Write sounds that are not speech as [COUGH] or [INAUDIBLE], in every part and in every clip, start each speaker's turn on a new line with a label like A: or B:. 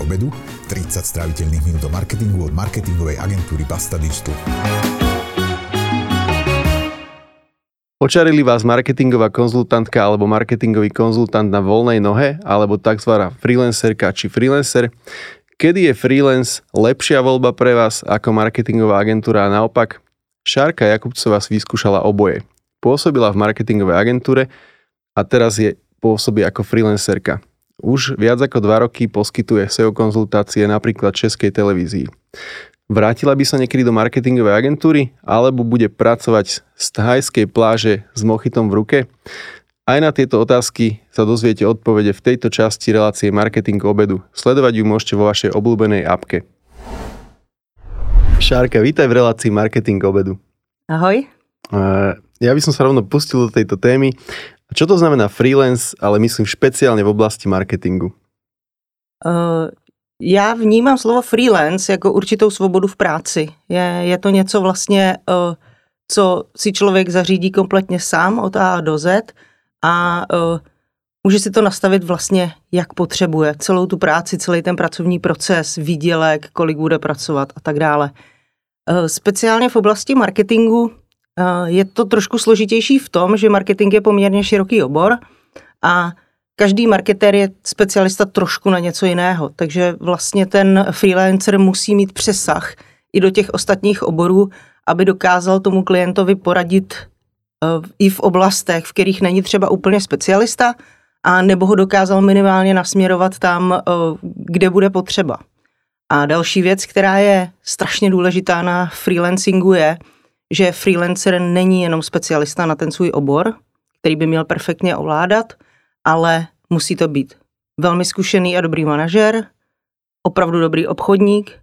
A: obedu, 30 stráviteľných minút o marketingu od marketingovej agentúry Basta Digital.
B: Očarili vás marketingová konzultantka alebo marketingový konzultant na voľnej nohe alebo tzv. freelancerka či freelancer? Kedy je freelance lepšia voľba pre vás ako marketingová agentúra a naopak? Šárka Jakubcová si vyskúšala oboje. Pôsobila v marketingovej agentúre a teraz je pôsobí ako freelancerka. Už viac ako dva roky poskytuje SEO konzultácie napríklad Českej televízii. Vrátila by sa niekedy do marketingovej agentúry alebo bude pracovať z thajskej pláže s mochitom v ruke? Aj na tieto otázky sa dozviete odpovede v tejto časti relácie Marketing obedu. Sledovať ju môžete vo vašej obľúbenej apke. Šárka, vítaj v relácii Marketing obedu.
C: Ahoj.
B: Ja by som sa rovno pustil do tejto témy. Čo to znamená freelance, ale myslím špeciálne v oblasti marketingu?
C: Uh, já vnímám slovo freelance jako určitou svobodu v práci. Je, je to něco vlastně, uh, co si člověk zařídí kompletně sám od A do Z a uh, může si to nastavit vlastně, jak potřebuje. Celou tu práci, celý ten pracovní proces, výdělek, kolik bude pracovat a tak dále. Speciálně v oblasti marketingu je to trošku složitější v tom, že marketing je poměrně široký obor a každý marketér je specialista trošku na něco jiného, takže vlastně ten freelancer musí mít přesah i do těch ostatních oborů, aby dokázal tomu klientovi poradit uh, i v oblastech, v kterých není třeba úplně specialista, a nebo ho dokázal minimálně nasměrovat tam, uh, kde bude potřeba. A další věc, která je strašně důležitá na freelancingu je, že freelancer není jenom specialista na ten svůj obor, který by měl perfektně ovládat, ale musí to být velmi zkušený a dobrý manažer, opravdu dobrý obchodník,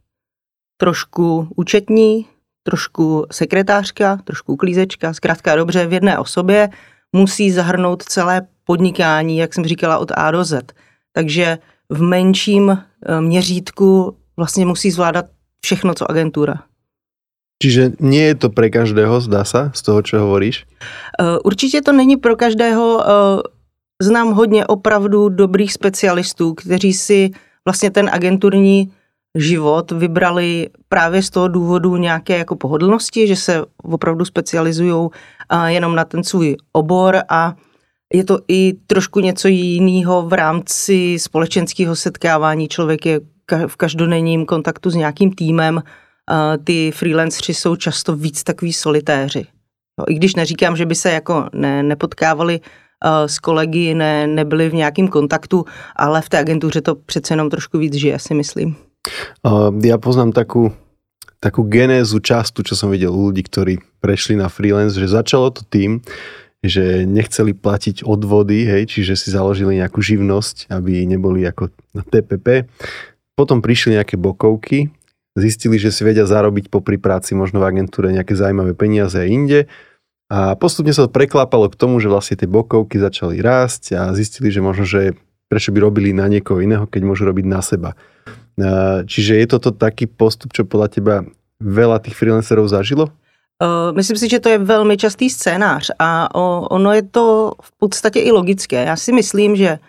C: trošku účetní, trošku sekretářka, trošku uklízečka, zkrátka dobře v jedné osobě musí zahrnout celé podnikání, jak jsem říkala, od A do Z. Takže v menším eh, měřítku vlastně musí zvládat všechno, co agentura.
B: Čiže nie je to pre každého, zdá sa, z toho, čo hovoríš?
C: Eh, určitě to není pro každého. Eh, znám hodně opravdu dobrých specialistů, kteří si vlastně ten agenturní život vybrali právě z toho důvodu nějaké jako pohodlnosti, že se opravdu specializují eh, jenom na ten svůj obor a je to i trošku něco jiného v rámci společenského setkávání. Člověk je v každodenním kontaktu s nějakým týmem, ty freelanceri jsou často víc takový solitéři. Jo, I když neříkám, že by se jako ne, nepotkávali uh, s kolegy, ne, nebyli v nějakém kontaktu, ale v té agentuře to přece jenom trošku víc žije, si myslím.
B: Uh, ja poznám takú, takú genézu častu, čo som videl u ľudí, ktorí prešli na freelance, že začalo to tým, že nechceli platiť odvody, hej, čiže si založili nejakú živnosť, aby neboli ako na TPP. Potom prišli nejaké bokovky, zistili, že si vedia zarobiť po práci možno v agentúre nejaké zaujímavé peniaze aj inde. A postupne sa to preklápalo k tomu, že vlastne tie bokovky začali rásť a zistili, že možno, že prečo by robili na niekoho iného, keď môžu robiť na seba. Čiže je toto taký postup, čo podľa teba veľa tých freelancerov zažilo?
C: Myslím si, že to je velmi častý scénář a ono je to v podstatě i logické. Já si myslím, že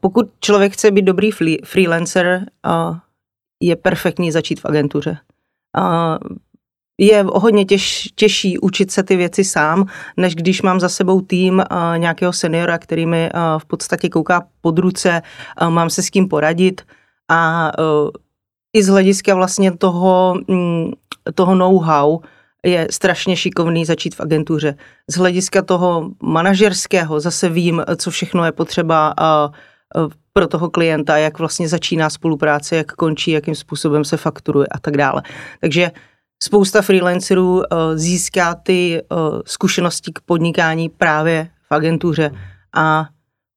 C: pokud člověk chce být dobrý freelancer, je perfektní začít v agentuře. Je hodně těž, těžší učit se ty věci sám, než když mám za sebou tým nějakého seniora, který mi v podstatě kouká pod ruce, mám se s kým poradit a i z hlediska vlastně toho, mm, toho know-how je strašně šikovný začít v agentuře. Z hlediska toho manažerského zase vím, co všechno je potřeba pro toho klienta, jak vlastně začíná spolupráce, jak končí, jakým způsobem se fakturuje a tak dále. Takže spousta freelancerů uh, získá ty uh, zkušenosti k podnikání právě v agentuře a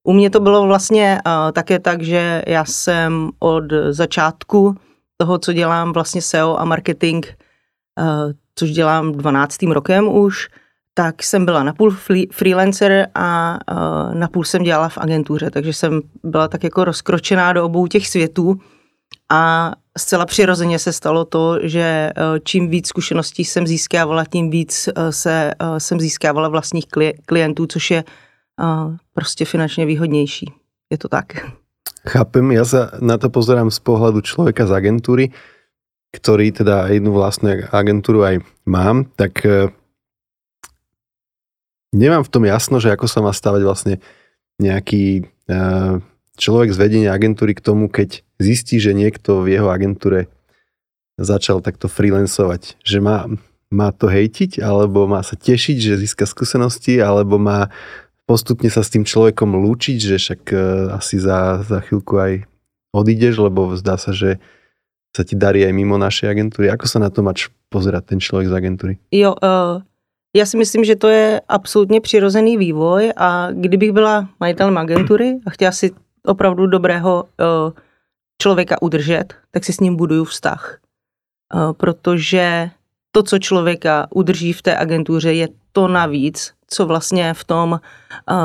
C: u mě to bylo vlastně také tak, že já jsem od začátku toho, co dělám vlastně SEO a marketing, což dělám 12. rokem už, tak jsem byla napůl freelancer a napůl jsem dělala v agentuře, takže jsem byla tak jako rozkročená do obou těch světů a zcela přirozeně se stalo to, že e, čím víc zkušeností jsem získávala, tím víc e, se, e, jsem získávala vlastních klientů, což je prostě finančně výhodnější. Je to tak.
B: Chápem, ja sa na to pozerám z pohľadu človeka z agentúry, ktorý teda jednu vlastnú agentúru aj mám, tak e, nemám v tom jasno, že ako sa má stavať vlastne nejaký e, človek z vedenia agentúry k tomu, keď zistí, že niekto v jeho agentúre začal takto freelancovať. Že má, má to hejtiť, alebo má sa tešiť, že získa skúsenosti, alebo má postupne sa s tým človekom lúčiť, že však uh, asi za, za chvíľku aj odídeš, lebo zdá sa, že sa ti darí aj mimo našej agentúry. Ako sa na to máš pozerať ten člověk z agentury?
C: Jo, uh, já si myslím, že to je absolutně přirozený vývoj a kdybych byla majitelem agentury a chtěla si opravdu dobrého uh, člověka udržet, tak si s ním buduju vztah. Uh, protože to, co člověka udrží v té agentuře, je to navíc, co vlastně v tom,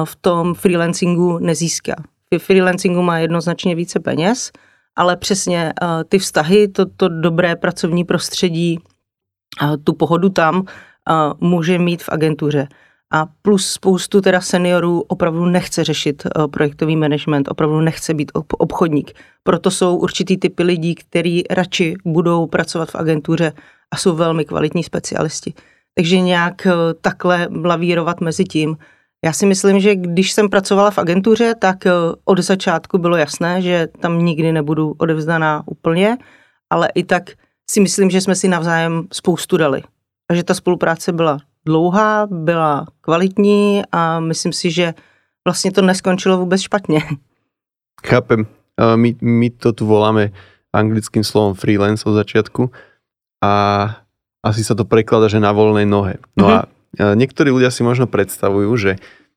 C: v tom freelancingu nezíská. V freelancingu má jednoznačně více peněz, ale přesně ty vztahy, to, to dobré pracovní prostředí, tu pohodu tam může mít v agentuře. A plus spoustu teda seniorů opravdu nechce řešit projektový management, opravdu nechce být obchodník. Proto jsou určitý typy lidí, kteří radši budou pracovat v agentuře a jsou velmi kvalitní specialisti. Takže nějak eh, takhle lavírovat mezi tím. Já si myslím, že když jsem pracovala v agentuře, tak eh, od začátku bylo jasné, že tam nikdy nebudu odevzdaná úplně, ale i tak si myslím, že jsme si navzájem spoustu dali. A že ta spolupráce byla dlouhá, byla kvalitní a myslím si, že vlastně to neskončilo vůbec špatně.
B: Chápem. My, my to tu voláme anglickým slovom freelance od začiatku a asi sa to prekladá, že na voľnej nohe. No mm-hmm. a niektorí ľudia si možno predstavujú, že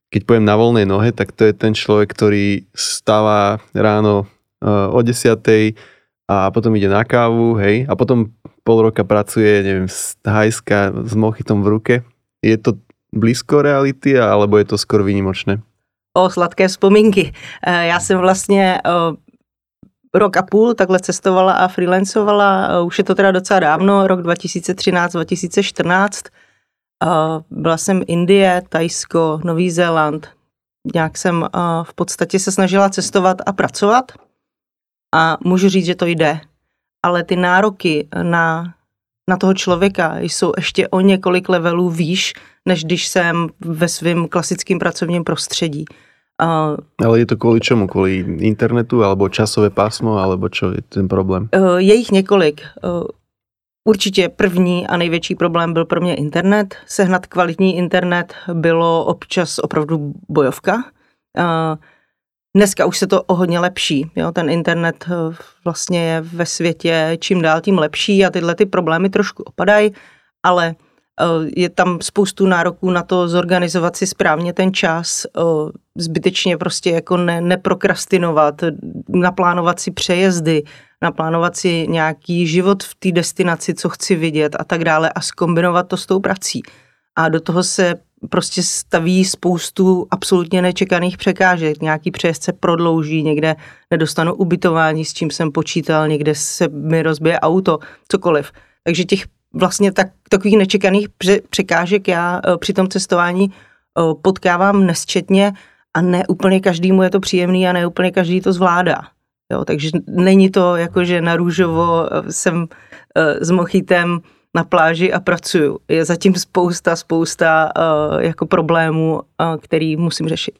B: keď poviem na voľnej nohe, tak to je ten človek, ktorý stáva ráno e, o 10 a potom ide na kávu, hej, a potom pol roka pracuje, neviem, z Thajska s mochitom v ruke. Je to blízko reality, alebo je to skoro výnimočné?
C: O, sladké vzpomínky. E, já jsem vlastně rok a půl takhle cestovala a freelancovala. Už je to teda docela dávno, rok 2013-2014. Byla jsem Indie, Tajsko, Nový Zéland. Nějak jsem v podstatě se snažila cestovat a pracovat. A můžu říct, že to jde. Ale ty nároky na, na toho člověka jsou ještě o několik levelů výš, než když jsem ve svém klasickém pracovním prostředí.
B: Uh, Ale je to kvůli čemu? Kvůli internetu, alebo časové pásmo, alebo čo je ten problém?
C: Uh, je jich několik. Uh, určitě první a největší problém byl pro mě internet. Sehnat kvalitní internet bylo občas opravdu bojovka. Uh, dneska už se to o hodně lepší. Jo? Ten internet vlastně je ve světě čím dál tím lepší a tyhle ty problémy trošku opadají, ale Eh, je tam spoustu nároků na to zorganizovat si správně ten čas, eh, zbytečně prostě jako ne, neprokrastinovat, naplánovat si přejezdy, naplánovat si nějaký život v té destinaci, co chci vidět a tak dále a skombinovat to s tou prací. A do toho se prostě staví spoustu absolutně nečekaných překážek. Nějaký přejezd se prodlouží, někde nedostanu ubytování, s čím jsem počítal, někde se mi rozbije auto, cokoliv. Takže těch vlastně tak, takových nečekaných překážek já eh, při tom cestování eh, potkávám nesčetně a ne úplně každému je to příjemný a ne úplně každý to zvládá. Jo, takže není to jako, že na růžovo eh, jsem s mochitem na pláži a pracuju. Je zatím spousta, spousta jako problémů, který musím řešit.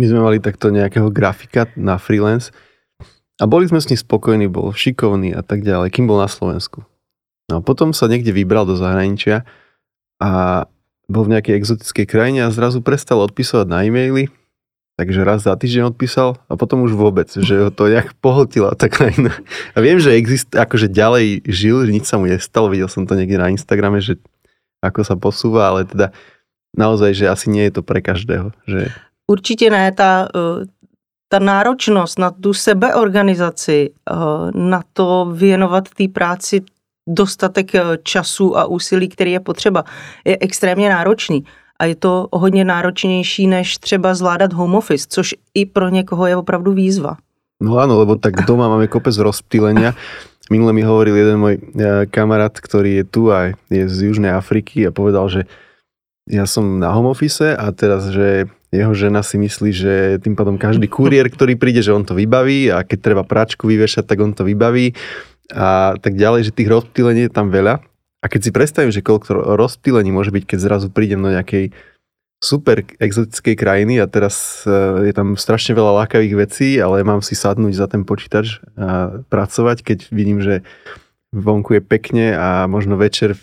B: My jsme mali takto nějakého grafika na freelance a boli jsme s ním spokojní, byl šikovný a tak dále. Kým byl na Slovensku? No potom sa niekde vybral do zahraničia a bol v nejakej exotickej krajine a zrazu prestal odpisovať na e-maily, takže raz za týždeň odpísal a potom už vôbec, že ho to nejak pohltila tá krajina. A viem, že exist, akože ďalej žil, že nič sa mu nestalo, videl som to niekde na Instagrame, že ako sa posúva, ale teda naozaj, že asi nie je to pre každého. Že...
C: Určitě ne, ta, e, ta náročnost na tu sebeorganizaci, e, na to věnovat té práci dostatek eh, času a úsilí, který je potřeba, je extrémně náročný. A je to hodně náročnější, než třeba zvládat home office, což i pro někoho je opravdu výzva.
B: No áno, lebo tak doma máme kopec rozptýlenia. Minule mi hovoril jeden môj eh, kamarát, ktorý je tu a je z Južnej Afriky a povedal, že ja som na home office a teraz, že jeho žena si myslí, že tým pádom každý kuriér, ktorý príde, že on to vybaví a keď treba práčku vyvešať, tak on to vybaví a tak ďalej, že tých rozptýlení je tam veľa. A keď si predstavím, že koľko rozptýlení môže byť, keď zrazu prídem do nejakej super exotickej krajiny a teraz e, je tam strašne veľa lákavých vecí, ale mám si sadnúť za ten počítač a pracovať, keď vidím, že vonku je pekne a možno večer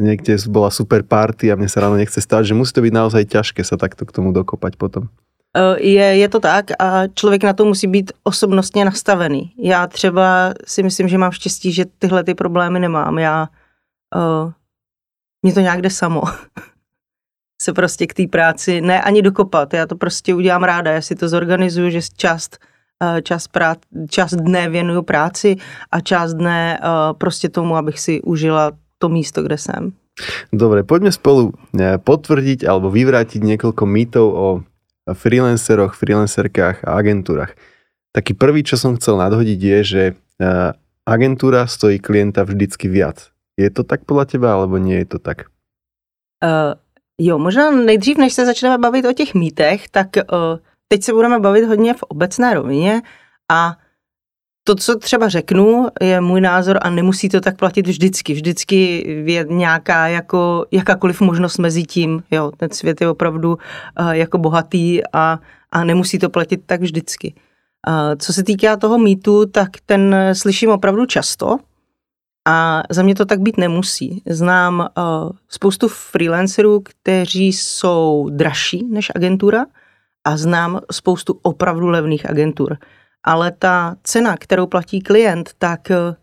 B: niekde bola super party a mne sa ráno nechce stát, že musí to byť naozaj ťažké sa takto k tomu dokopať potom.
C: E, je, je to tak a člověk na to musí být osobnostně nastavený. Já třeba si myslím, že mám štěstí, že tyhle ty problémy nemám. Já, uh, mě to nějak jde samo. [LAUGHS] se prostě k té práci ne ani dokopat. Já to prostě udělám ráda, já si to zorganizuju, že část čas, prá- čas dne věnuju práci a čas dne uh, prostě tomu, abych si užila to místo, kde jsem.
B: Dobre, poďme spolu eh, potvrdiť alebo vyvrátiť niekoľko mýtov o freelanceroch, freelancerkách a agentúrach. Taký prvý, čo som chcel nadhodiť je, že agentúra stojí klienta vždycky viac. Je to tak podľa teba, alebo nie je to tak?
C: Uh, jo, možná nejdřív, než se začneme bavit o těch mýtech, tak uh, teď se budeme bavit hodně v obecné rovině a to, co třeba řeknu, je můj názor a nemusí to tak platit vždycky. Vždycky je nějaká jako jakákoliv možnost mezi tím. Jo, ten svět je opravdu uh, jako bohatý a, a nemusí to platit tak vždycky. Uh, co se týká toho mýtu, tak ten slyším opravdu často a za mě to tak být nemusí. Znám uh, spoustu freelancerů, kteří jsou dražší než agentura, a znám spoustu opravdu levných agentur. Ale ta cena, kterou platí klient, tak eh,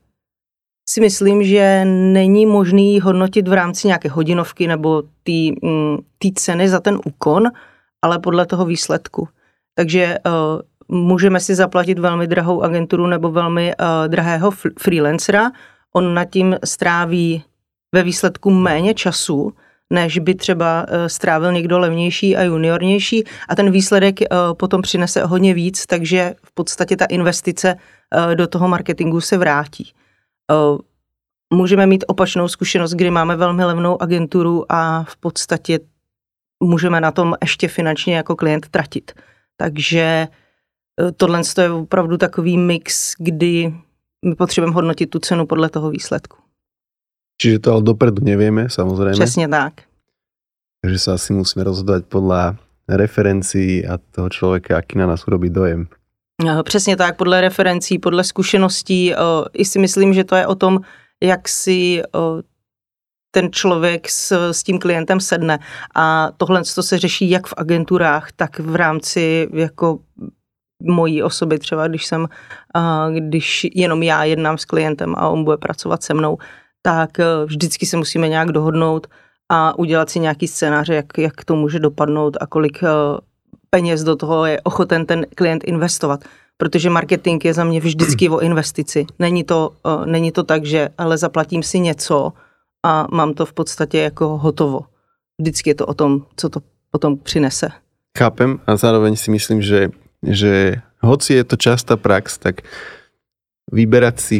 C: si myslím, že není možný hodnotit v rámci nějaké hodinovky nebo té mm, ceny za ten úkon, ale podle toho výsledku. Takže uh, můžeme si zaplatit velmi drahou agenturu nebo velmi uh, drahého freelancera. On nad tím stráví ve výsledku méně času, než by třeba eh, strávil někdo levnější a juniornější a ten výsledek eh, potom přinese hodně víc, takže v podstatě ta investice eh, do toho marketingu se vrátí. Můžeme mít opačnou zkušenost, kdy máme velmi levnou agenturu a v podstatě můžeme na tom ještě finančně jako klient tratit. Takže tohle je opravdu takový mix, kdy my potřebujeme hodnotit tu cenu podle toho výsledku.
B: Čiže to ale dopredu nevieme, samozrejme.
C: Přesně tak.
B: Takže sa asi musíme rozhodovat podle referencií a toho člověka, aký na nás urobí dojem.
C: Přesně tak, podle referencí, podle zkušeností. I si myslím, že to je o tom, jak si ten člověk s, s tím klientem sedne. A tohle to se řeší jak v agenturách, tak v rámci jako mojí osoby, třeba když jsem, když jenom já jednám s klientem a on bude pracovat se mnou, tak eh, vždycky se musíme nějak dohodnout a udělat si nějaký scénář, jak, jak to může dopadnout a kolik eh, peněz do toho je ochoten ten klient investovat. Protože marketing je za mě vždycky o investici. Není to, eh, není to tak, že ale zaplatím si něco a mám to v podstatě jako hotovo. Vždycky je to o tom, co to potom přinese.
B: Chápem a zároveň si myslím, že, že hoci je to častá prax, tak vyberať si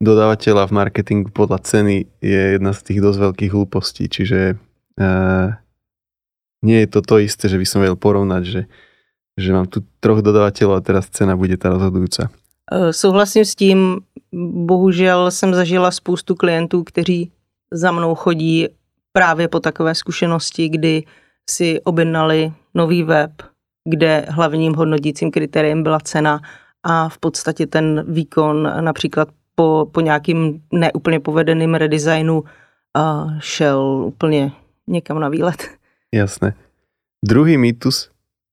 B: dodávateľa v marketingu podľa ceny je jedna z tých dosť veľkých hlúpostí, čiže uh, nie je to to isté, že by som vedel porovnať, že, že mám tu troch dodávateľov a teraz cena bude ta rozhodujúca.
C: E, souhlasím s tím, bohužel jsem zažila spoustu klientů, kteří za mnou chodí právě po takové zkušenosti, kdy si objednali nový web, kde hlavním hodnotícím kritériem byla cena a v podstatě ten výkon například po, po nějakým neúplně povedeným redesignu a šel úplně někam na výlet.
B: Jasné. Druhý mýtus,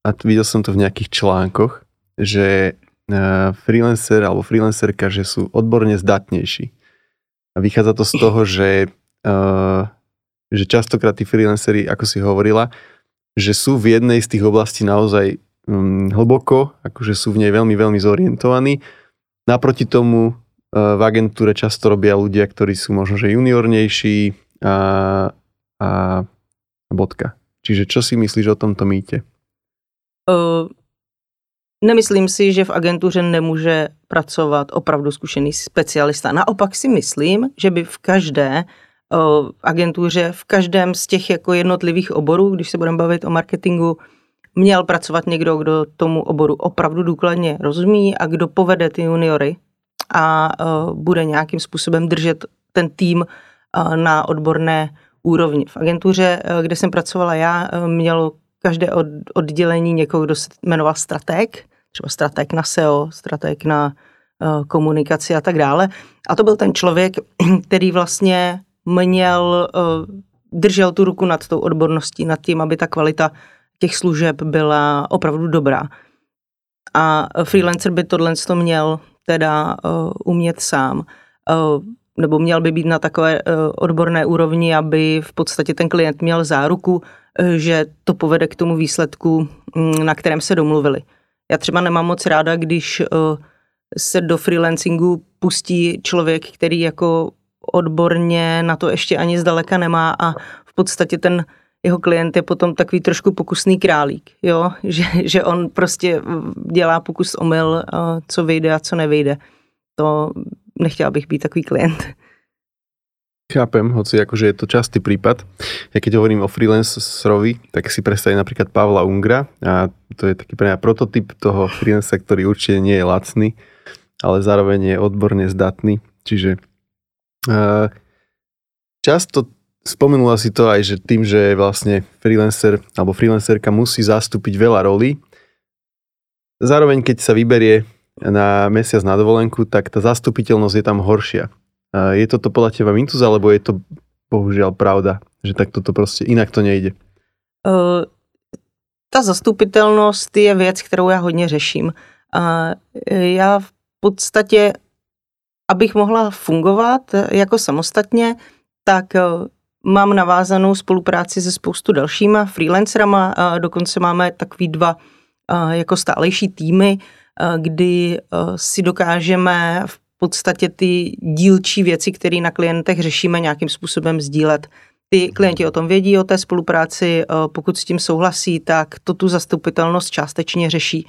B: a viděl jsem to v nějakých článkoch, že eh, freelancer alebo freelancerka, že sú odborne zdatnější. A vychádza to z toho, že, uh, že častokrát tí freelancery, ako si hovorila, že sú v jednej z tých oblastí naozaj um, hlboko, akože sú v nej veľmi, veľmi zorientovaní. Naproti tomu v agentúre často robia ľudia, ktorí sú možno že juniornejší a, a bodka. Čiže čo si myslíš o tomto mýte? Uh,
C: nemyslím si, že v agentuře nemůže pracovat opravdu zkušený specialista. Naopak si myslím, že by v každé agentuře, v každém z těch jako jednotlivých oborů, když se budeme bavit o marketingu, měl pracovat někdo, kdo tomu oboru opravdu důkladně rozumí a kdo povede ty juniory a bude nějakým způsobem držet ten tým na odborné úrovni. V agentuře, kde jsem pracovala já, mělo každé od, oddělení někoho, kdo se jmenoval strateg, třeba strateg na SEO, strateg na komunikaci a tak dále. A to byl ten člověk, [CLEARS THROAT] který vlastně měl, uh, držel tu ruku nad tou odborností, nad tím, aby ta kvalita těch služeb byla opravdu dobrá. A freelancer by tohle to měl teda uh, umět sám. Uh, nebo měl by být na takové odborné úrovni, aby v podstatě ten klient měl záruku, že to povede k tomu výsledku, um, na kterém se domluvili. Já třeba nemám moc ráda, když se do freelancingu pustí člověk, který jako odborně na to ještě ani zdaleka nemá a v podstatě ten jeho klient je potom takový trošku pokusný králík, jo? [LAUGHS] Že, že on prostě dělá pokus omyl, co vyjde a co nevyjde. To nechtěla bych být takový klient.
B: Chápem, hoci akože je to častý prípad. Ja keď hovorím o freelancerovi, tak si predstavím napríklad Pavla Ungra a to je taký pre mňa prototyp toho freelancera, ktorý určite nie je lacný, ale zároveň je odborne zdatný. Čiže často Spomenula si to aj, že tým, že vlastne freelancer alebo freelancerka musí zastúpiť veľa rolí, zároveň keď sa vyberie na mesiac na dovolenku, tak tá zastupiteľnosť je tam horšia. Je toto podľa teba mýtus, alebo je to bohužiaľ pravda, že tak toto prostě inak to nejde? Uh,
C: ta zastupitelnost je věc, kterou já hodně řeším. Uh, já v podstatě, abych mohla fungovat jako samostatně, tak Mám navázanou spolupráci se spoustu dalšíma freelancerama, a dokonce máme takový dva jako stálejší týmy, kdy si dokážeme v podstatě ty dílčí věci, které na klientech řešíme, nějakým způsobem sdílet. Ty klienti o tom vědí, o té spolupráci, pokud s tím souhlasí, tak to tu zastupitelnost částečně řeší.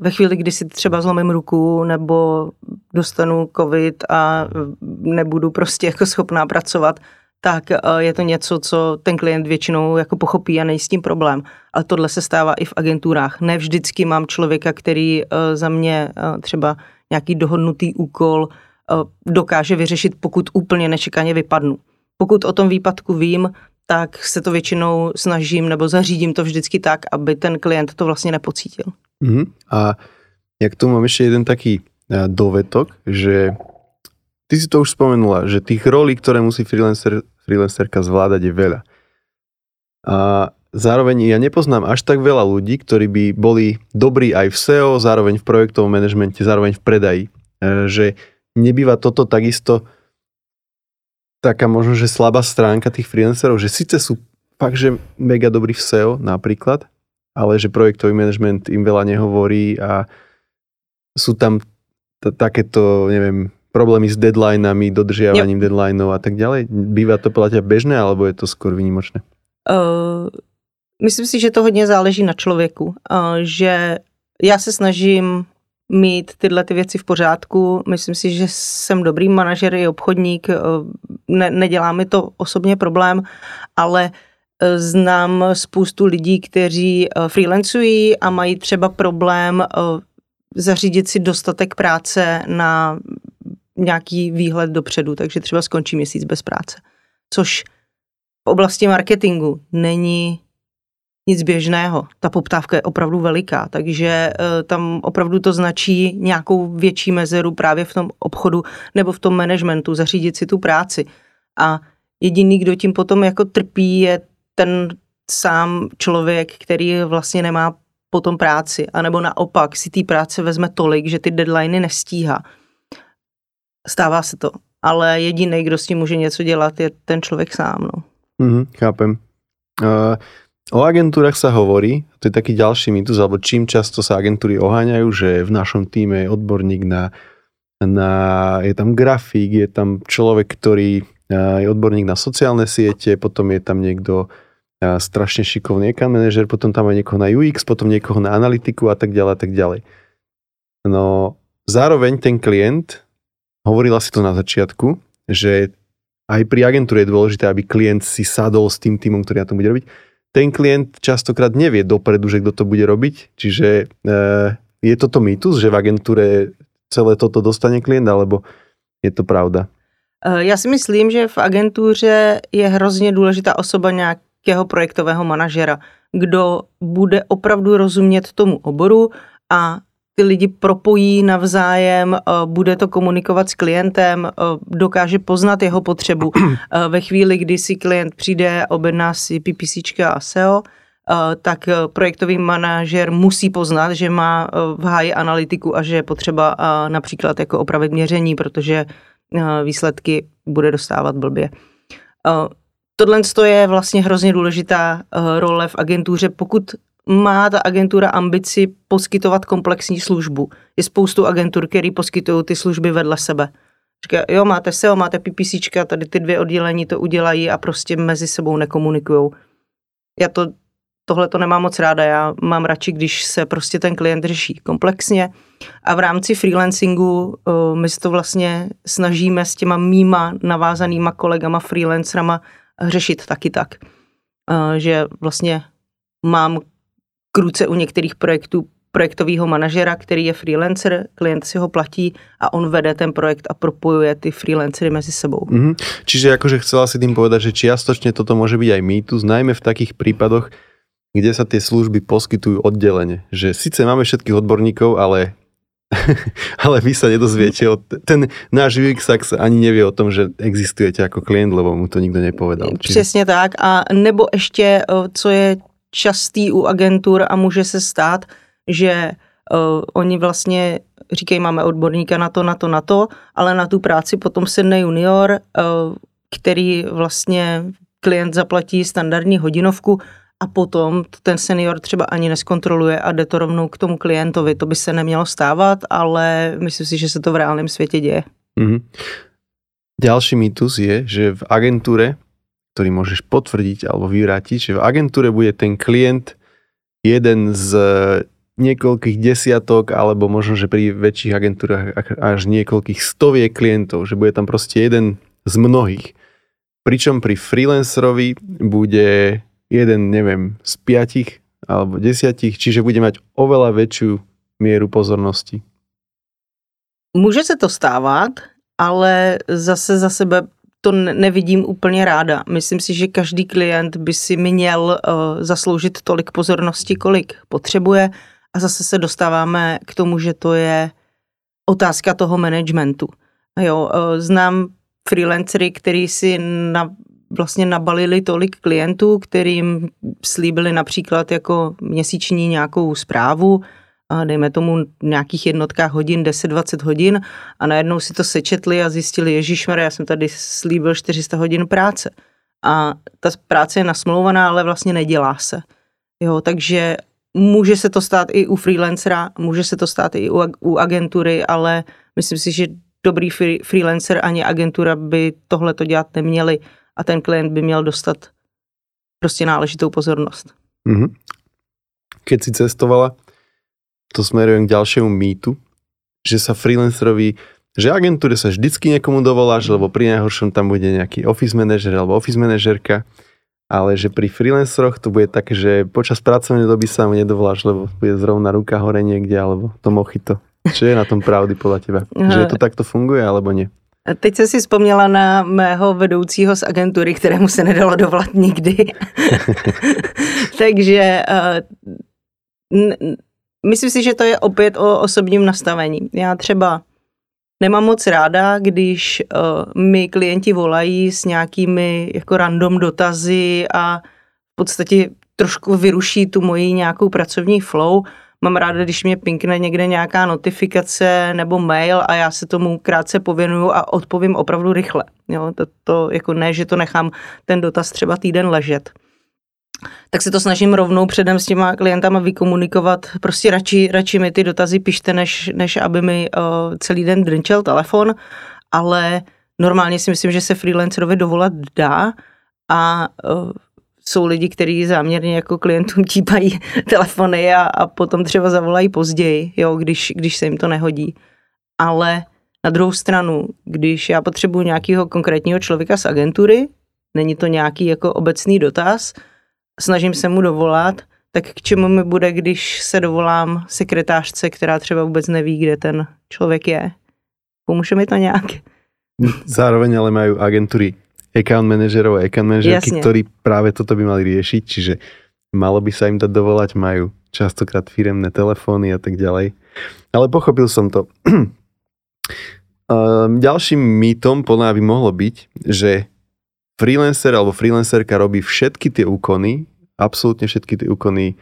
C: Ve chvíli, kdy si třeba zlomím ruku nebo dostanu covid a nebudu prostě jako schopná pracovat, tak eh, je to něco, co ten klient většinou jako pochopí a není s tím problém. Ale tohle se stává i v agenturách. Ne vždycky mám člověka, který eh, za mě eh, třeba nějaký dohodnutý úkol dokáže vyřešit, pokud úplně nečekaně vypadnu. Pokud o tom výpadku vím, tak se to většinou snažím nebo zařídím to vždycky tak, aby ten klient to vlastně nepocítil.
B: Mm-hmm. A jak tu mám ještě jeden taký dovetok, že Ty si to už spomenula, že tých rolí, ktoré musí freelancer, freelancerka zvládať je veľa. A zároveň ja nepoznám až tak veľa ľudí, ktorí by boli dobrí aj v SEO, zároveň v projektovom manažmente, zároveň v predaji. E, že nebýva toto takisto taká možno, že slabá stránka tých freelancerov, že síce sú fakt, že mega dobrí v SEO napríklad, ale že projektový management im veľa nehovorí a sú tam t- takéto, neviem, problémy s deadlinami, dodržiavaním jo. deadlineov a tak ďalej? Bývá to podľa bežné, alebo je to skôr výnimočné? Uh,
C: myslím si, že to hodně záleží na člověku. Uh, že já se snažím mít tyhle ty věci v pořádku. Myslím si, že jsem dobrý manažer i obchodník, ne, nedělá mi to osobně problém, ale znám spoustu lidí, kteří freelancují a mají třeba problém zařídit si dostatek práce na nějaký výhled dopředu, takže třeba skončí měsíc bez práce. Což v oblasti marketingu není nic běžného. Ta poptávka je opravdu veliká, takže uh, tam opravdu to značí nějakou větší mezeru právě v tom obchodu nebo v tom managementu, zařídit si tu práci. A jediný, kdo tím potom jako trpí, je ten sám člověk, který vlastně nemá potom práci, anebo naopak si té práce vezme tolik, že ty deadliny nestíhá. Stává se to, ale jediný, kdo s tím může něco dělat, je ten člověk sám. No.
B: Mm, chápem. Uh, o agentúrach sa hovorí, to je taký ďalší mýtus, alebo čím často sa agentúry oháňajú, že v našom týme je odborník na, na je tam grafik, je tam človek, ktorý je odborník na sociálne siete, potom je tam niekto strašne šikovný account manager, potom tam aj niekoho na UX, potom niekoho na analytiku a tak ďalej a tak ďalej. No zároveň ten klient hovorila si to na začiatku, že aj pri agentúre je dôležité, aby klient si sadol s tým týmom, ktorý na tom bude robiť. ten klient častokrát nevie dopredu, že kto to bude robiť. Čiže e, je toto mýtus, že v agentúre celé toto dostane klient, alebo je to pravda?
C: E, já si myslím, že v agentuře je hrozně důležitá osoba nějakého projektového manažera, kdo bude opravdu rozumět tomu oboru a ty lidi propojí navzájem, eh, bude to komunikovat s klientem, eh, dokáže poznat jeho potřebu. [CLEARS THROAT] Eh, ve chvíli, kdy si klient přijde, objedná si PPC a SEO, tak projektový manažer musí poznat, že má v háji analytiku a že je potřeba například jako opravit měření, protože výsledky bude dostávat blbě. Tohle je vlastně hrozně důležitá role v agentuře, pokud má ta agentura ambici poskytovat komplexní službu. Je spoustu agentur, které poskytují ty služby vedle sebe. Říká, jo, máte SEO, máte PPC, tady ty dvě oddělení to udělají a prostě mezi sebou nekomunikují. Já to, tohle to nemám moc ráda, já mám radši, když se prostě ten klient řeší komplexně a v rámci freelancingu uh, my se to vlastně snažíme s těma mýma navázanýma kolegama freelancerama řešit taky tak, uh, že vlastně mám kruce u některých projektů projektového manažera, který je freelancer, klient si ho platí a on vede ten projekt a propojuje ty freelancery mezi sebou.
B: Mm-hmm. Čiže akože chcela si tým povedať, že čiastočne toto môže byť aj mýtus, najmä v takých prípadoch, kde sa tie služby poskytujú oddelenie. Že síce máme všetkých odborníkov, ale [LAUGHS] ale vy sa nedozviete, o ten náš UX ani nevie o tom, že existujete ako klient, lebo mu to nikto nepovedal.
C: Přesně tak a nebo ještě, co je častý u agentur a může se stát, že uh, oni vlastně říkají, máme odborníka na to, na to, na to, ale na tu práci potom sedne junior, uh, který vlastně klient zaplatí standardní hodinovku a potom ten senior třeba ani neskontroluje a jde to rovnou k tomu klientovi. To by se nemělo stávat, ale myslím si, že se to v reálném světě děje. Mm-hmm.
B: Ďalší mýtus je, že v agentúre ktorý môžeš potvrdiť alebo vyvrátiť, že v agentúre bude ten klient jeden z niekoľkých desiatok, alebo možno, že pri väčších agentúrach až niekoľkých stoviek klientov, že bude tam proste jeden z mnohých. Pričom pri freelancerovi bude jeden, neviem, z piatich alebo desiatich, čiže bude mať oveľa väčšiu mieru pozornosti.
C: Může se to stávat, ale zase za sebe to nevidím úplně ráda. Myslím si, že každý klient by si měl uh, zasloužit tolik pozornosti, kolik potřebuje a zase se dostáváme k tomu, že to je otázka toho managementu. Jo, uh, znám freelancery, který si na, vlastně nabalili tolik klientů, kterým slíbili například jako měsíční nějakou zprávu, dejme tomu nějakých jednotkách hodin, 10-20 hodin a najednou si to sečetli a zjistili, Ježíš já jsem tady slíbil 400 hodin práce. A ta práce je nasmlouvaná, ale vlastně nedělá se. Jo, takže může se to stát i u freelancera, může se to stát i u, u agentury, ale myslím si, že dobrý free, freelancer ani agentura by tohle to dělat neměli a ten klient by měl dostat prostě náležitou pozornost. Mm-hmm.
B: Keď si cestovala, to smerujem k ďalšiemu mýtu, že sa freelancerovi, že agentúre sa vždycky niekomu dovoláš, lebo pri najhoršom tam bude nejaký office manager alebo office manažerka, ale že pri freelanceroch to bude také, že počas pracovnej doby sa mu nedovoláš, lebo bude zrovna ruka hore niekde, alebo to mochito. Čo je na tom pravdy podľa teba? Že to takto funguje, alebo nie?
C: Teď jsem si vzpomněla na mého vedoucího z agentury, kterému se nedalo dovolat nikdy. [LAUGHS] Takže uh, Myslím si, že to je opět o osobním nastavení. Já třeba nemám moc ráda, když uh, mi klienti volají s nějakými jako random dotazy a v podstatě trošku vyruší tu moji nějakou pracovní flow. Mám ráda, když mě pinkne někde nějaká notifikace nebo mail a já se tomu krátce pověnuju a odpovím opravdu rychle. Jo, to, to jako ne, že to nechám ten dotaz třeba týden ležet tak se to snažím rovnou předem s těma klientama vykomunikovat. Prostě radši, radši mi ty dotazy pište, než, než aby mi uh, celý den drnčel telefon, ale normálně si myslím, že se freelancerovi dovolat dá a uh, jsou lidi, kteří záměrně jako klientům típají [LAUGHS] telefony a, a potom třeba zavolají později, jo, když, když se jim to nehodí. Ale na druhou stranu, když já potřebuji nějakého konkrétního člověka z agentury, není to nějaký jako obecný dotaz, snažím se mu dovolat, tak k čemu mi bude, když se dovolám sekretářce, která třeba vůbec neví, kde ten člověk je. Pomůže mi to nějak?
B: Zároveň ale mají agentury account manažerov a account manažerky,
C: Jasne.
B: ktorí práve toto by mali riešiť, čiže malo by sa im dať dovolať, majú častokrát firemné telefóny a tak ďalej. Ale pochopil som to. Um, [CLEARS THROAT] ďalším mýtom podľa by mohlo byť, že freelancer alebo freelancerka robí všetky tie úkony, absolútne všetky tie úkony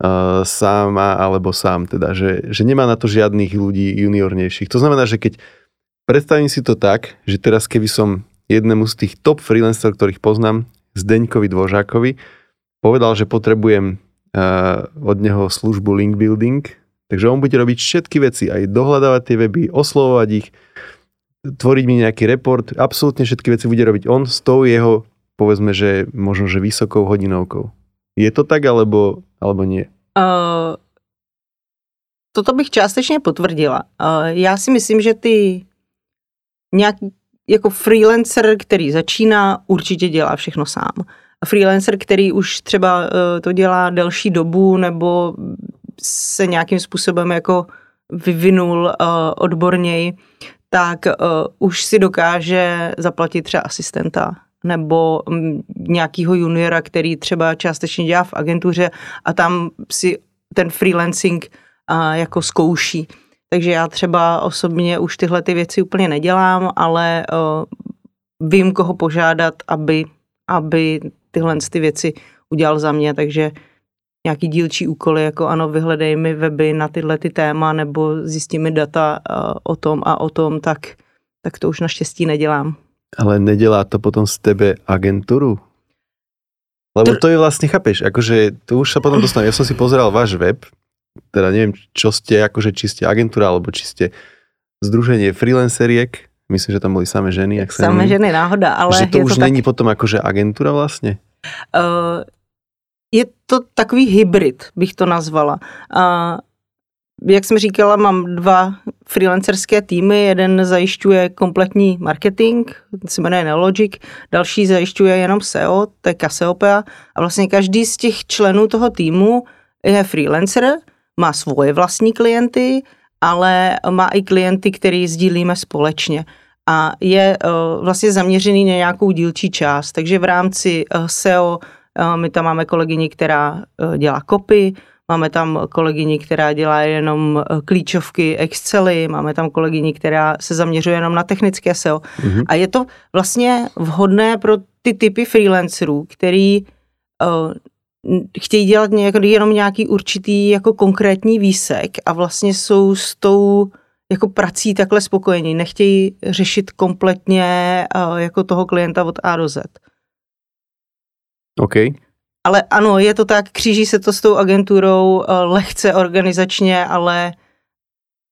B: uh, sama alebo sám, teda, že, že nemá na to žiadnych ľudí juniornejších. To znamená, že keď predstavím si to tak, že teraz keby som jednému z tých top freelancerov, ktorých poznám, Zdeňkovi Dvožákovi, povedal, že potrebujem uh, od neho službu link building, takže on bude robiť všetky veci, aj dohľadávať tie weby, oslovovať ich, tvoriť mi nejaký report, absolútne všetky veci bude robiť on s tou jeho, povedzme, že možno, že vysokou hodinovkou. Je to tak, alebo, alebo nie?
C: Uh, toto bych částečně potvrdila. Uh, já si myslím, že ty nějaký jako freelancer, který začíná, určitě dělá všechno sám. A freelancer, který už třeba uh, to dělá delší dobu nebo se nějakým způsobem jako vyvinul uh, odborněji, tak uh, už si dokáže zaplatit třeba asistenta nebo um, nějakýho juniora, který třeba částečně dělá v agentuře a tam si ten freelancing jako zkouší. Takže já třeba osobně už tyhle ty věci úplně nedělám, ale uh, vím, koho požádat, aby, aby tyhle ty věci udělal za mě, takže nějaký dílčí úkoly, jako ano, vyhledej mi weby na tyhle ty téma, nebo zjistí mi data uh, o tom a o tom, tak, tak to už naštěstí nedělám.
B: Ale nedelá to potom z tebe agentúru? Lebo to je vlastne, chápeš, akože to už sa potom dostane. Ja som si pozeral váš web, teda neviem, čo ste, akože či ste agentúra, alebo či ste združenie freelanceriek, myslím, že tam boli samé ženy, ak sa
C: Samé ženy náhoda, ale
B: že to
C: je
B: už
C: to tak,
B: není potom akože agentúra vlastne?
C: Uh, je to takový hybrid, bych to nazvala. Uh, jak jsem říkala, mám dva freelancerské týmy. Jeden zajišťuje kompletní marketing, to se jmenuje Nelogic, další zajišťuje jenom SEO, to je Cassiopeia. A vlastně každý z těch členů toho týmu je freelancer, má svoje vlastní klienty, ale má i klienty, který sdílíme společně a je uh, vlastně zaměřený na nějakou dílčí část. Takže v rámci uh, SEO uh, my tam máme kolegyni, která dělá copy, máme tam kolegyni, která dělá jenom klíčovky Excely, máme tam kolegyni, která se zaměřuje jenom na technické SEO.
B: Mhm.
C: A je to vlastně vhodné pro ty typy freelancerů, který chtějí dělat nějak, jenom nějaký určitý jako konkrétní výsek a vlastně jsou s tou jako prací takhle spokojení. Nechtějí řešit kompletně uh, jako toho klienta od A do Z.
B: OK.
C: Ale ano, je to tak, kříží se to s tou agenturou uh, lehce organizačně, ale,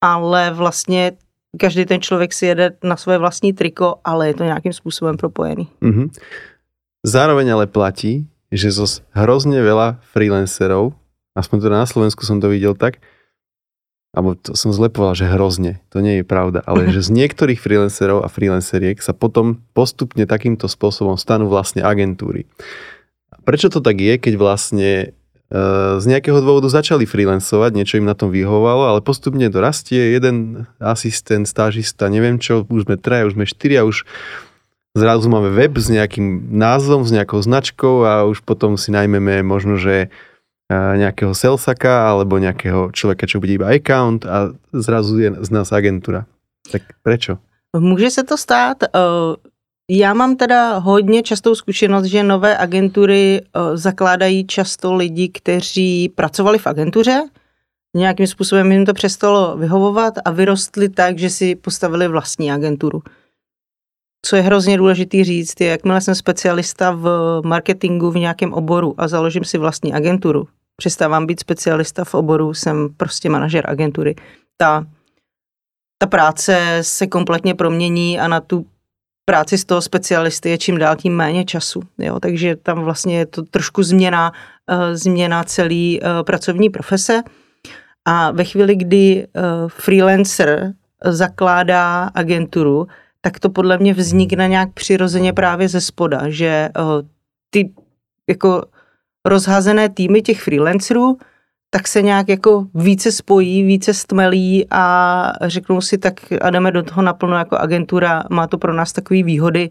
C: ale vlastně každý ten člověk si jede na svoje vlastní triko, ale je to nějakým způsobem propojený.
B: Mhm. Zároveň ale platí, že zo hrozne veľa freelancerov, aspoň teda na Slovensku som to videl tak, alebo to som zlepoval, že hrozne, to nie je pravda, ale [LAUGHS] že z niektorých freelancerov a freelanceriek sa potom postupne takýmto spôsobom stanú vlastne agentúry. Prečo to tak je, keď vlastne e, z nejakého dôvodu začali freelancovať, niečo im na tom vyhovalo, ale postupne to rastie, jeden asistent, stážista, neviem čo, už sme traja, už sme štyria, už zrazu máme web s nejakým názvom, s nejakou značkou a už potom si najmeme možno, že e, nejakého salesaka alebo nejakého človeka, čo bude iba account a zrazu je z nás agentúra. Tak prečo?
C: Může se to stát. eh, Já mám teda hodně častou zkušenost, že nové agentury eh, zakládají často lidi, kteří pracovali v agentuře, nějakým způsobem jim to přestalo vyhovovat a vyrostli tak, že si postavili vlastní agenturu. Co je hrozně důležitý říct, je, jakmile jsem specialista v marketingu v nějakém oboru a založím si vlastní agenturu, přestávám být specialista v oboru, jsem prostě manažer agentury. Ta ta práce se kompletně promění a na tu práci z toho specialisty je čím dál tím méně času. Jo? Takže tam vlastně je to trošku změna, uh, změna celý uh, pracovní profese. A ve chvíli, kdy uh, freelancer zakládá agenturu, tak to podle mě vznikne nějak přirozeně právě ze spoda, že uh, ty jako rozházené týmy těch freelancerů, tak se nějak jako více spojí, více stmelí a řeknou si tak a jdeme do toho naplno jako agentura, má to pro nás takové výhody,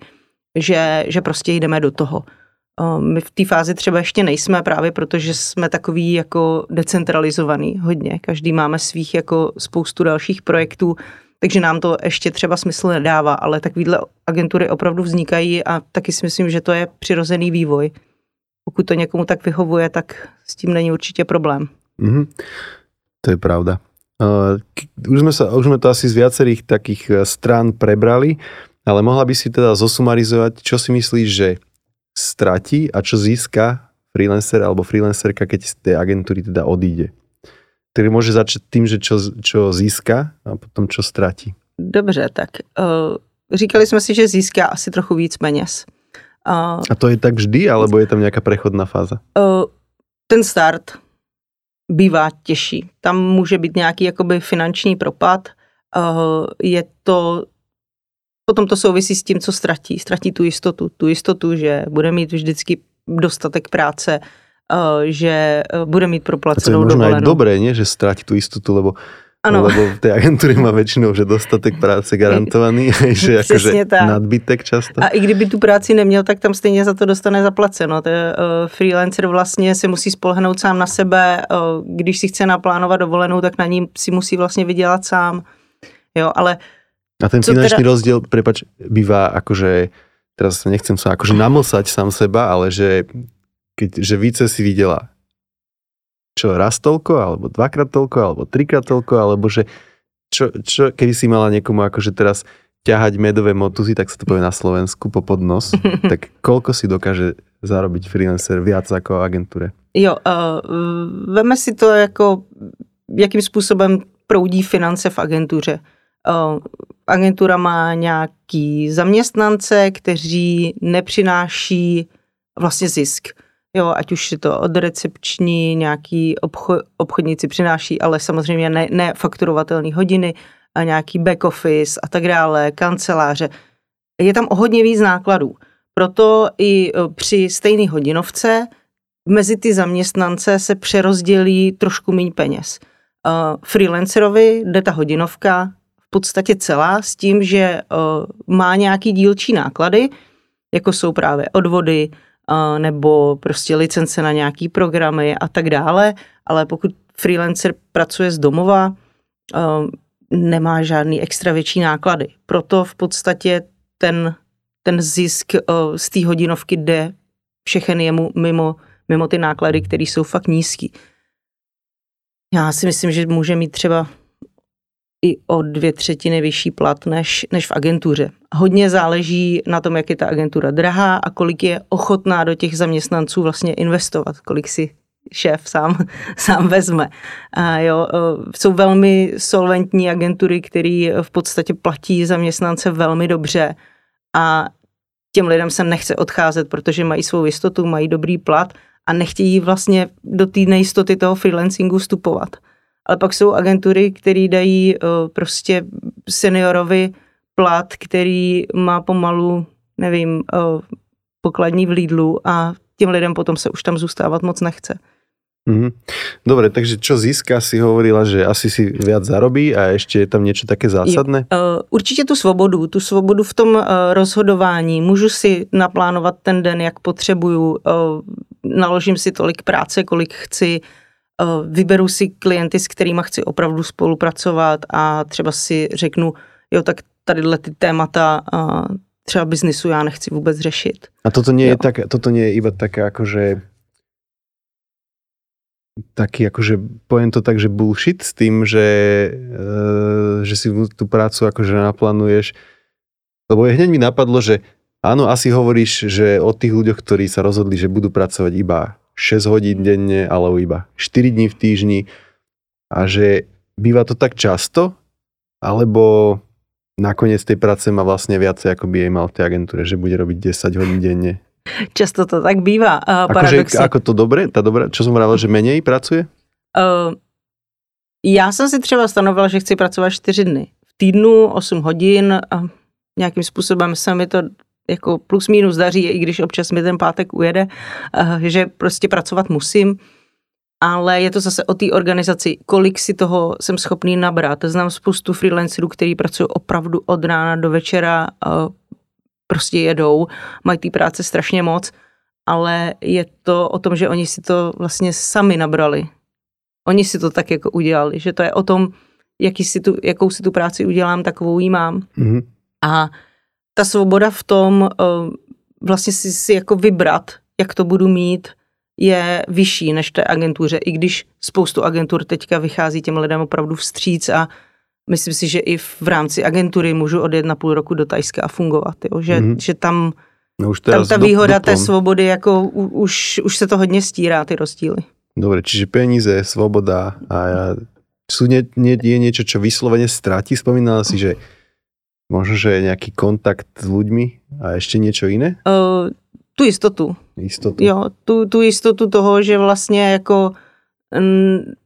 C: že, že prostě jdeme do toho. My v té fázi třeba ještě nejsme právě protože jsme takový jako decentralizovaný hodně. Každý máme svých jako spoustu dalších projektů, takže nám to ještě třeba smysl nedává, ale takovýhle agentury opravdu vznikají a taky si myslím, že to je přirozený vývoj. Pokud to někomu tak vyhovuje, tak s tím není určitě problém.
B: Mm-hmm. To je pravda. Uh, už, sme sa, už sme to asi z viacerých takých e, strán prebrali, ale mohla by si teda zosumarizovať, čo si myslíš, že stratí a čo získa freelancer alebo freelancerka, keď z tej agentúry teda odíde. Takže môže začať tým, že čo, čo získa a potom čo stratí.
C: Dobře, tak uh, říkali jsme si, že získá asi trochu víc peněz.
B: Uh, a to je tak vždy, alebo je tam nějaká prechodná fáza?
C: Uh, ten start bývá těžší. Tam může být nějaký jakoby finanční propad. Uh, je to Potom to souvisí s tím, co ztratí. Ztratí tu jistotu. Tu jistotu, že bude mít vždycky dostatek práce, eh, že eh, bude mít proplacenou dovolenou. To je možno
B: aj dobré, nie? že ztratí tu jistotu, lebo ano. Lebo v té agentuře má většinou, že dostatek práce garantovaný, [LAUGHS] že jakože nadbytek často.
C: A i kdyby tu práci neměl, tak tam stejně za to dostane zaplaceno. To je, uh, freelancer vlastně si musí spolehnout sám na sebe, uh, když si chce naplánovat dovolenou, tak na ní si musí vlastně vydělat sám. Jo, ale
B: a ten finančný teda... rozdiel, prepač, býva akože, teraz nechcem sa akože namlsať sám seba, ale že, keď, že více si videla čo, raz toľko, alebo dvakrát toľko, alebo trikrát toľko, alebo že čo, čo keby si mala niekomu akože teraz ťahať medové motuzy, tak sa to povie na Slovensku po podnos, [LAUGHS] tak koľko si dokáže zarobiť freelancer viac ako agentúre?
C: Jo, uh, veme si to jako, jakým způsobem proudí finance v agentuře. Uh, agentura má nějaký zaměstnance, kteří nepřináší vlastně zisk. Jo, ať už je to od recepční, nějaký obcho, obchodníci přináší, ale samozřejmě ne, nefakturovatelné hodiny, a nějaký back office a tak dále, kanceláře. Je tam o hodně víc nákladů. Proto i e, při stejné hodinovce mezi ty zaměstnance se přerozdělí trošku méně peněz. Uh, freelancerovi jde ta hodinovka v podstatě celá s tím, že uh, má nějaký dílčí náklady, jako jsou právě odvody nebo prostě licence na nějaký programy a tak dále, ale pokud freelancer pracuje z domova, nemá žádný extra větší náklady. Proto v podstatě ten, ten zisk z té hodinovky jde všechny jemu mimo, mimo ty náklady, které jsou fakt nízký. Já si myslím, že může mít třeba i o dvě třetiny vyšší plat než, než v agentuře. Hodně záleží na tom, jak je ta agentura drahá a kolik je ochotná do těch zaměstnanců vlastně investovat, kolik si šéf sám, [LAUGHS] sám vezme. A jo, jsou velmi solventní agentury, které v podstatě platí zaměstnance velmi dobře a těm lidem se nechce odcházet, protože mají svou jistotu, mají dobrý plat a nechtějí vlastně do té nejistoty toho freelancingu vstupovat ale pak jsou agentury, které dají prostě seniorovi plat, který má pomalu, nevím, uh, pokladní v Lidlu a těm lidem potom se už tam zůstávat moc nechce.
B: Mm-hmm. Dobre, takže čo získa, si hovorila, že asi si viac zarobí a ještě je tam něco také zásadné?
C: Uh, určitě tu svobodu, tu svobodu v tom uh, rozhodování. Můžu si naplánovat ten den, jak potřebuju, naložím si tolik práce, kolik chci, Eh, vyberu si klienty, s kterými chci opravdu spolupracovat a třeba si řeknu, jo, tak tadyhle ty témata eh, třeba biznisu já nechci vůbec řešit.
B: A toto nie, je, tak, toto nie je iba také akože taký akože, poviem to tak, že bullshit s tým, že, uh, že si tú prácu akože naplánuješ. Lebo je hneď mi napadlo, že áno, asi hovoríš, že o tých ľuďoch, ktorí sa rozhodli, že budú pracovať iba 6 hodín denne, alebo iba 4 dní v týždni a že býva to tak často, alebo nakoniec tej práce má vlastně viacej, ako by jej mal v té agentuře, že bude robiť 10 hodín denne.
C: Často to tak bývá. Uh,
B: Akože, ako to dobré, ta dobrá, čo som vravil, že menej pracuje? Uh,
C: já jsem si třeba stanovila, že chci pracovat 4 dny. V týdnu 8 hodin a nějakým způsobem se mi to jako plus minus daří, i když občas mi ten pátek ujede, eh, že prostě pracovat musím, ale je to zase o té organizaci, kolik si toho jsem schopný nabrat. Znám spoustu freelancerů, kteří pracují opravdu od rána do večera, prostě jedou, mají té práce strašně moc, ale je to o tom, že oni si to vlastně sami nabrali. Oni si to tak jako udělali, že to je o tom, jaký si tu, jakou si tu práci udělám, takovou ji mám. Mm-hmm. A ta svoboda v tom eh, vlastně si, si jako vybrat, jak to budu mít, je vyšší než té agentuře, i když spoustu agentur teďka vychází těm lidem opravdu vstříc a myslím si, že i v rámci agentury můžu odjet na půl roku do Tajska a fungovat, jo? Že, mm-hmm. že tam, no už tam ta výhoda té svobody, jako u, už, už se to hodně stírá, ty rozdíly.
B: Dobre, čiže peníze, svoboda a ja, sú nie, nie, je niečo, čo vyslovene stratí? Spomínala si, že možno, že je nejaký kontakt s ľuďmi a ešte niečo iné? Uh,
C: tu jistotu.
B: Jistotu.
C: Jo, tu, tu jistotu toho, že vlastně jako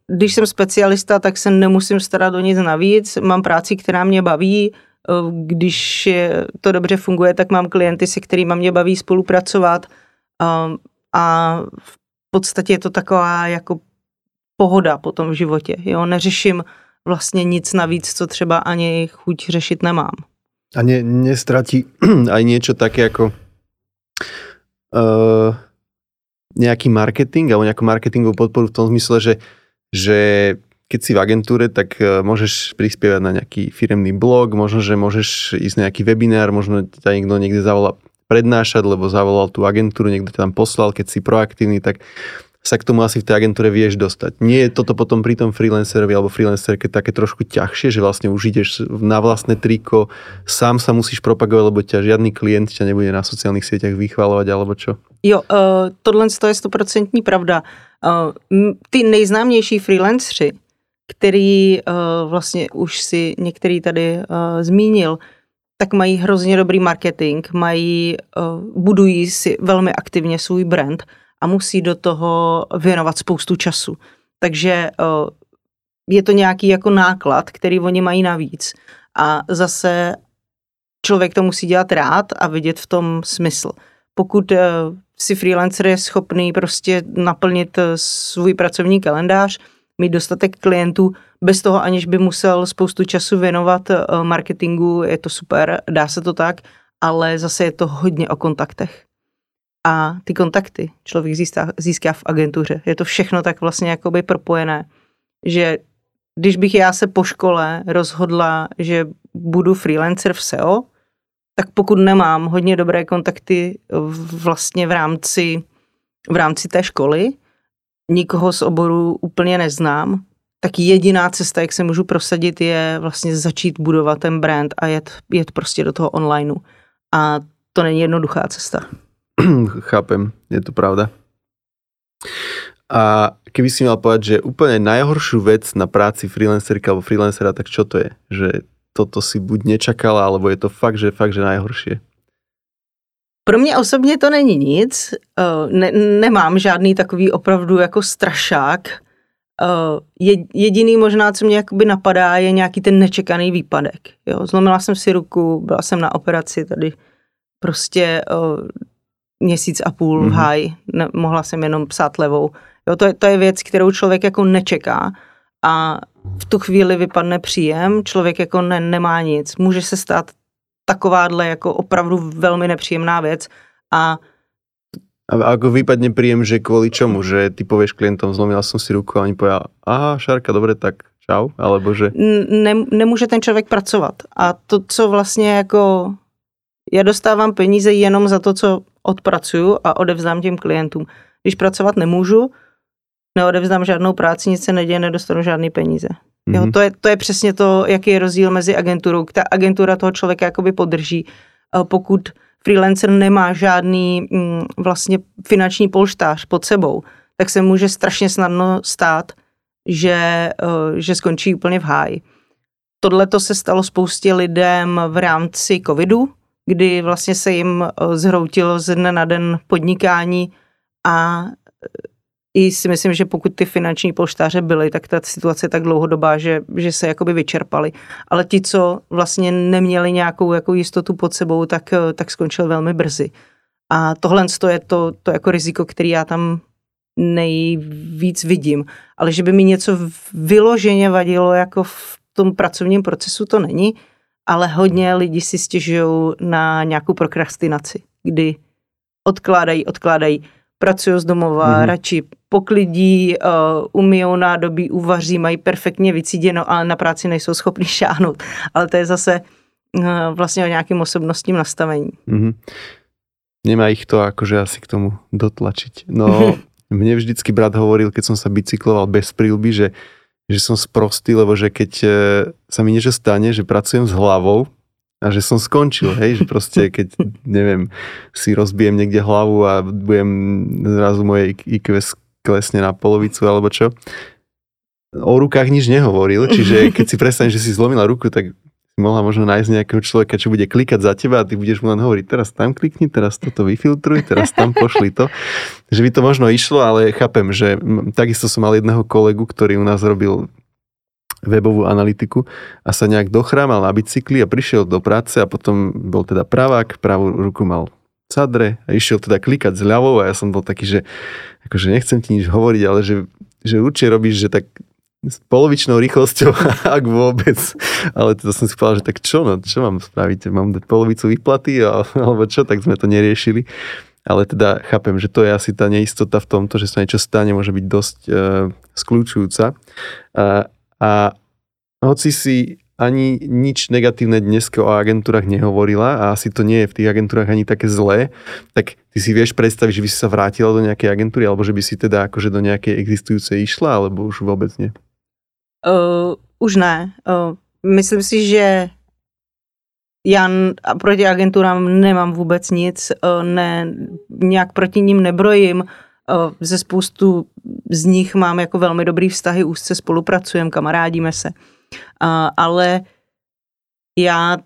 C: když jsem specialista, tak se nemusím starat o nic navíc, mám práci, která mě baví, když je, to dobře funguje, tak mám klienty, se kterými mě baví spolupracovat a, a v podstatě je to taková jako pohoda potom v životě. Jo? Neřeším vlastně nic navíc, co třeba ani chuť řešit nemám.
B: A ne, nestratí aj [CLEARS THROAT] niečo také ako uh, nejaký marketing alebo nejakú marketingovú podporu v tom zmysle, že, že keď si v agentúre, tak uh, môžeš prispievať na nejaký firemný blog, možno, že môžeš ísť na nejaký webinár, možno ťa niekto niekde zavolá prednášať, lebo zavolal tú agentúru, niekto ťa tam poslal, keď si proaktívny, tak sa k tomu asi v tej agentúre vieš dostať. Nie je toto potom pri tom freelancerovi alebo freelancerke také trošku ťažšie, že vlastne už ideš na vlastné triko, sám sa musíš propagovať, lebo ťa žiadny klient ťa nebude na sociálnych sieťach vychvalovať alebo čo?
C: Jo, uh, tohle je stoprocentní pravda. Uh, ty nejznámější freelanceri, který uh, vlastně už si některý tady uh, zmínil, tak mají hrozně dobrý marketing, mají, uh, budují si velmi aktivně svůj brand a musí do toho věnovat spoustu času. Takže je to nějaký jako náklad, který oni mají navíc. A zase člověk to musí dělat rád a vidět v tom smysl. Pokud e, si freelancer je schopný prostě naplnit e, svůj pracovní kalendář, mít dostatek klientů, bez toho aniž by musel spoustu času věnovat marketingu, je to super, dá se to tak, ale zase je to hodně o kontaktech a ty kontakty člověk získá, získá v agentuře. Je to všechno tak vlastně jakoby propojené, že když bych já se po škole rozhodla, že budu freelancer v SEO, tak pokud nemám hodně dobré kontakty vlastně v rámci, v rámci té školy, nikoho z oboru úplně neznám, tak jediná cesta, jak se můžu prosadit, je vlastně začít budovat ten brand a jet, jet prostě do toho onlineu. A to není jednoduchá cesta. [CLEARS THROAT]
B: Chápem, je to pravda. A keby si mal povedať, že úplne najhoršiu vec na práci freelancerka alebo freelancera, tak čo to je? Že toto si buď nečakala, alebo je to fakt, že fakt, že najhoršie?
C: Pro mě osobně to není nic. Eh, ne, nemám žádný takový opravdu jako strašák. Eh, jediný možná, co mě jakoby napadá, je nějaký ten nečekaný výpadek. Jo, zlomila jsem si ruku, byla jsem na operaci tady prostě eh, měsíc a půl mm-hmm. v háji, ne, mohla jsem jenom psát levou. Jo, to, je, to je věc, kterou člověk jako nečeká a v tu chvíli vypadne příjem, člověk jako ne, nemá nic. Může se stát takováhle jako opravdu velmi nepříjemná věc a
B: a ako vypadne príjem, že kvôli čomu? Že ty povieš klientom, zlomila som si ruku a oni povedia, aha, Šárka, dobre, tak čau, alebo že...
C: Ne, nemůže ten člověk pracovat. A to, co vlastně jako... Já dostávám peníze jenom za to, co odpracuju a odevzdám těm klientům. Když pracovat nemůžu, neodevzdám žádnou práci, nic se neděje, nedostanu žádný peníze. Mm-hmm. Jo, mhm. to, je, to je přesně to, jaký je rozdíl mezi agenturou. Ta agentura toho člověka jakoby podrží. Pokud freelancer nemá žádný mm, vlastně finanční polštář pod sebou, tak se může strašně snadno stát, že, že skončí úplně v háji. Tohle to se stalo spoustě lidem v rámci covidu, kdy vlastně se jim eh, zhroutilo ze dne na den podnikání a eh, i si myslím, že pokud ty finanční polštáře byly, tak ta situace je tak dlouhodobá, že, že se jakoby vyčerpali. Ale ti, co vlastně neměli nějakou jako jistotu pod sebou, tak, tak skončil velmi brzy. A tohle je to, to jako riziko, který já tam nejvíc vidím. Ale že by mi něco vyloženě vadilo jako v tom pracovním procesu, to není. Ale hodně lidí si stěžují na nějakou prokrastinaci, kdy odkládají, odkládají, pracují z domova, mm-hmm. radši poklidí, uh, umijou nádobí, uvaří, mají perfektně vycíděno, ale na práci nejsou schopni [LAUGHS] šáhnout. Ale to je zase uh, vlastně o nějakém osobnostním nastavení. Mm-hmm.
B: Nemá ich to akože asi k tomu dotlačiť. No, [LAUGHS] mne vždycky brat hovoril, keď som sa bicykloval bez prílby, že, že som sprostý, lebo že keď e, sa mi niečo stane, že pracujem s hlavou, a že som skončil, hej, že proste keď, neviem, si rozbijem niekde hlavu a budem zrazu moje IQ klesne na polovicu alebo čo. O rukách nič nehovoril, čiže keď si predstavíš, že si zlomila ruku, tak mohla možno nájsť nejakého človeka, čo bude klikať za teba a ty budeš mu len hovoriť, teraz tam klikni, teraz toto vyfiltruj, teraz tam pošli to. [LAUGHS] Že by to možno išlo, ale chápem, že takisto som mal jedného kolegu, ktorý u nás robil webovú analytiku a sa nejak dochrámal na bicykli a prišiel do práce a potom bol teda pravák, pravú ruku mal cadre a išiel teda klikať s ľavou a ja som bol taký, že akože nechcem ti nič hovoriť, ale že, že určite robíš, že tak s polovičnou rýchlosťou, [LAUGHS] ak vôbec. Ale teda som si povedal, že tak čo, no, čo mám spraviť? Mám polovicu výplaty alebo čo? Tak sme to neriešili. Ale teda chápem, že to je asi tá neistota v tomto, že sa niečo stane, môže byť dosť e, skľúčujúca. A, a hoci si ani nič negatívne dneska o agentúrach nehovorila a asi to nie je v tých agentúrach ani také zlé, tak ty si vieš predstaviť, že by si sa vrátila do nejakej agentúry alebo že by si teda akože do nejakej existujúcej išla alebo už vôbec nie?
C: Uh, už ne. Uh, myslím si, že já proti agenturám nemám vůbec nic, uh, ne, nějak proti ním nebrojím. Ze spoustu z nich mám jako velmi dobrý vztahy, úzce spolupracujeme, kamarádíme se. Ale já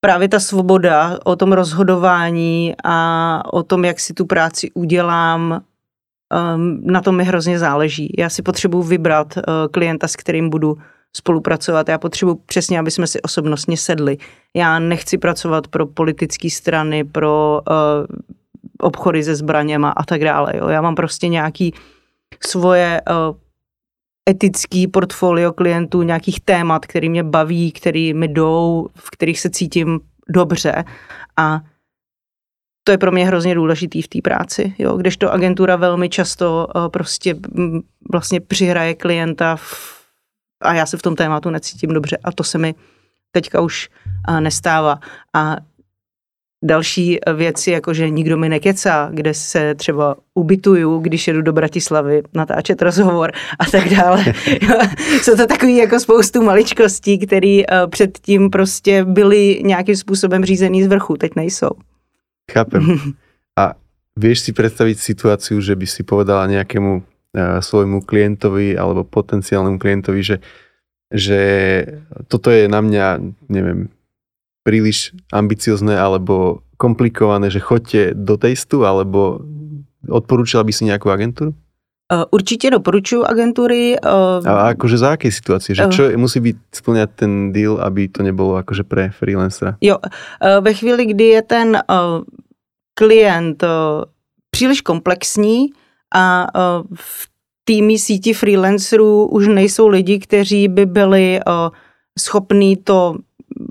C: právě ta svoboda o tom rozhodování a o tom, jak si tu práci udělám, na tom mi hrozně záleží. Já si potřebuji vybrat uh, klienta, s kterým budu spolupracovat. Já potřebuji přesně, aby jsme si osobnostně sedli. Já nechci pracovat pro politické strany, pro uh, obchody se zbraněma a tak dále. Jo. Já mám prostě nějaký svoje uh, etický portfolio klientů, nějakých témat, který mě baví, který mi jdou, v kterých se cítím dobře a to je pro mě hrozně důležitý v té práci, jo, kdežto agentura velmi často uh, prostě vlastně přihraje klienta v, a já se v tom tématu necítím dobře a to se mi teďka už uh, nestává a Další věci, jako že nikdo mi nekecá, kde se třeba ubytuju, když jedu do Bratislavy natáčet rozhovor a tak dále. [LAUGHS] Jsou to takový jako spoustu maličkostí, které eh, předtím prostě byly nějakým způsobem řízený z vrchu, teď nejsou.
B: Chápem. [LAUGHS] A vieš si predstaviť situáciu, že by si povedala nejakému uh, svojmu klientovi alebo potenciálnemu klientovi, že, že toto je na mňa, neviem, príliš ambiciozne alebo komplikované, že choďte do testu, alebo odporúčala by si nejakú agentúru?
C: Uh, určitě doporučuji agentury.
B: Uh, a akože za aké situácie? Že čo uh, musí byť splňať ten deal, aby to nebolo akože pre freelancera?
C: Jo, ve chvíli, kdy je ten klient příliš komplexní a v týmy síti freelancerů už nejsou lidi, kteří by byli schopní to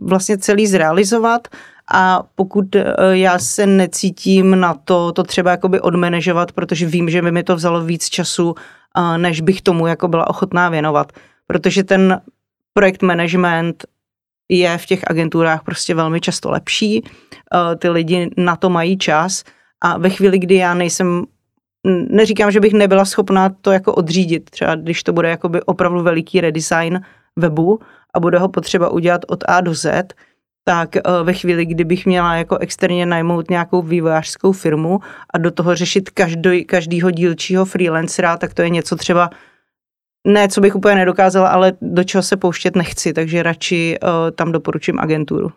C: vlastně celý zrealizovat a pokud e, já se necítím na to, to třeba jakoby odmanežovat, protože vím, že by mi to vzalo víc času, než bych tomu jako byla ochotná věnovat. Protože ten projekt management je v těch agenturách prostě velmi často lepší, e, ty lidi na to mají čas a ve chvíli, kdy já nejsem neříkám, že bych nebyla schopná to jako odřídit, třeba když to bude jakoby opravdu veliký redesign webu, a bude ho potřeba udělat od A do Z, tak eh, ve chvíli, kdybych měla jako externě najmout nějakou vývojářskou firmu a do toho řešit každý, každýho dílčího freelancera, tak to je něco třeba, ne, co bych úplně nedokázala, ale do čeho se pouštět nechci, takže radši uh, tam doporučím agenturu.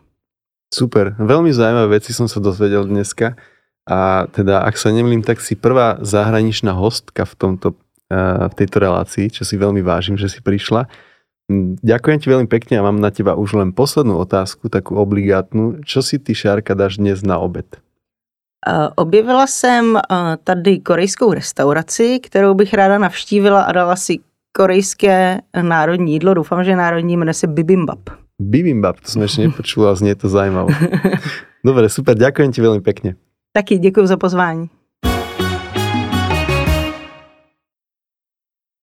B: Super, veľmi zaujímavé veci som sa dozvedel dneska a teda, ak sa nemýlim, tak si prvá zahraničná hostka v tomto v tejto relácii, čo si veľmi vážim, že si prišla. Ďakujem ti veľmi pekne a mám na teba už len poslednú otázku, takú obligátnu. Čo si ty, Šárka, dáš dnes na obed?
C: Objevila jsem tady korejskou restauraci, kterou bych ráda navštívila a dala si korejské národní jídlo. Doufám, že národní jmenuje se bibimbap.
B: Bibimbap, to jsem ještě nepočula, znie to zajímavé. [LAUGHS] Dobre, super, ďakujem ti veľmi pekne.
C: Taky děkuji za pozvání.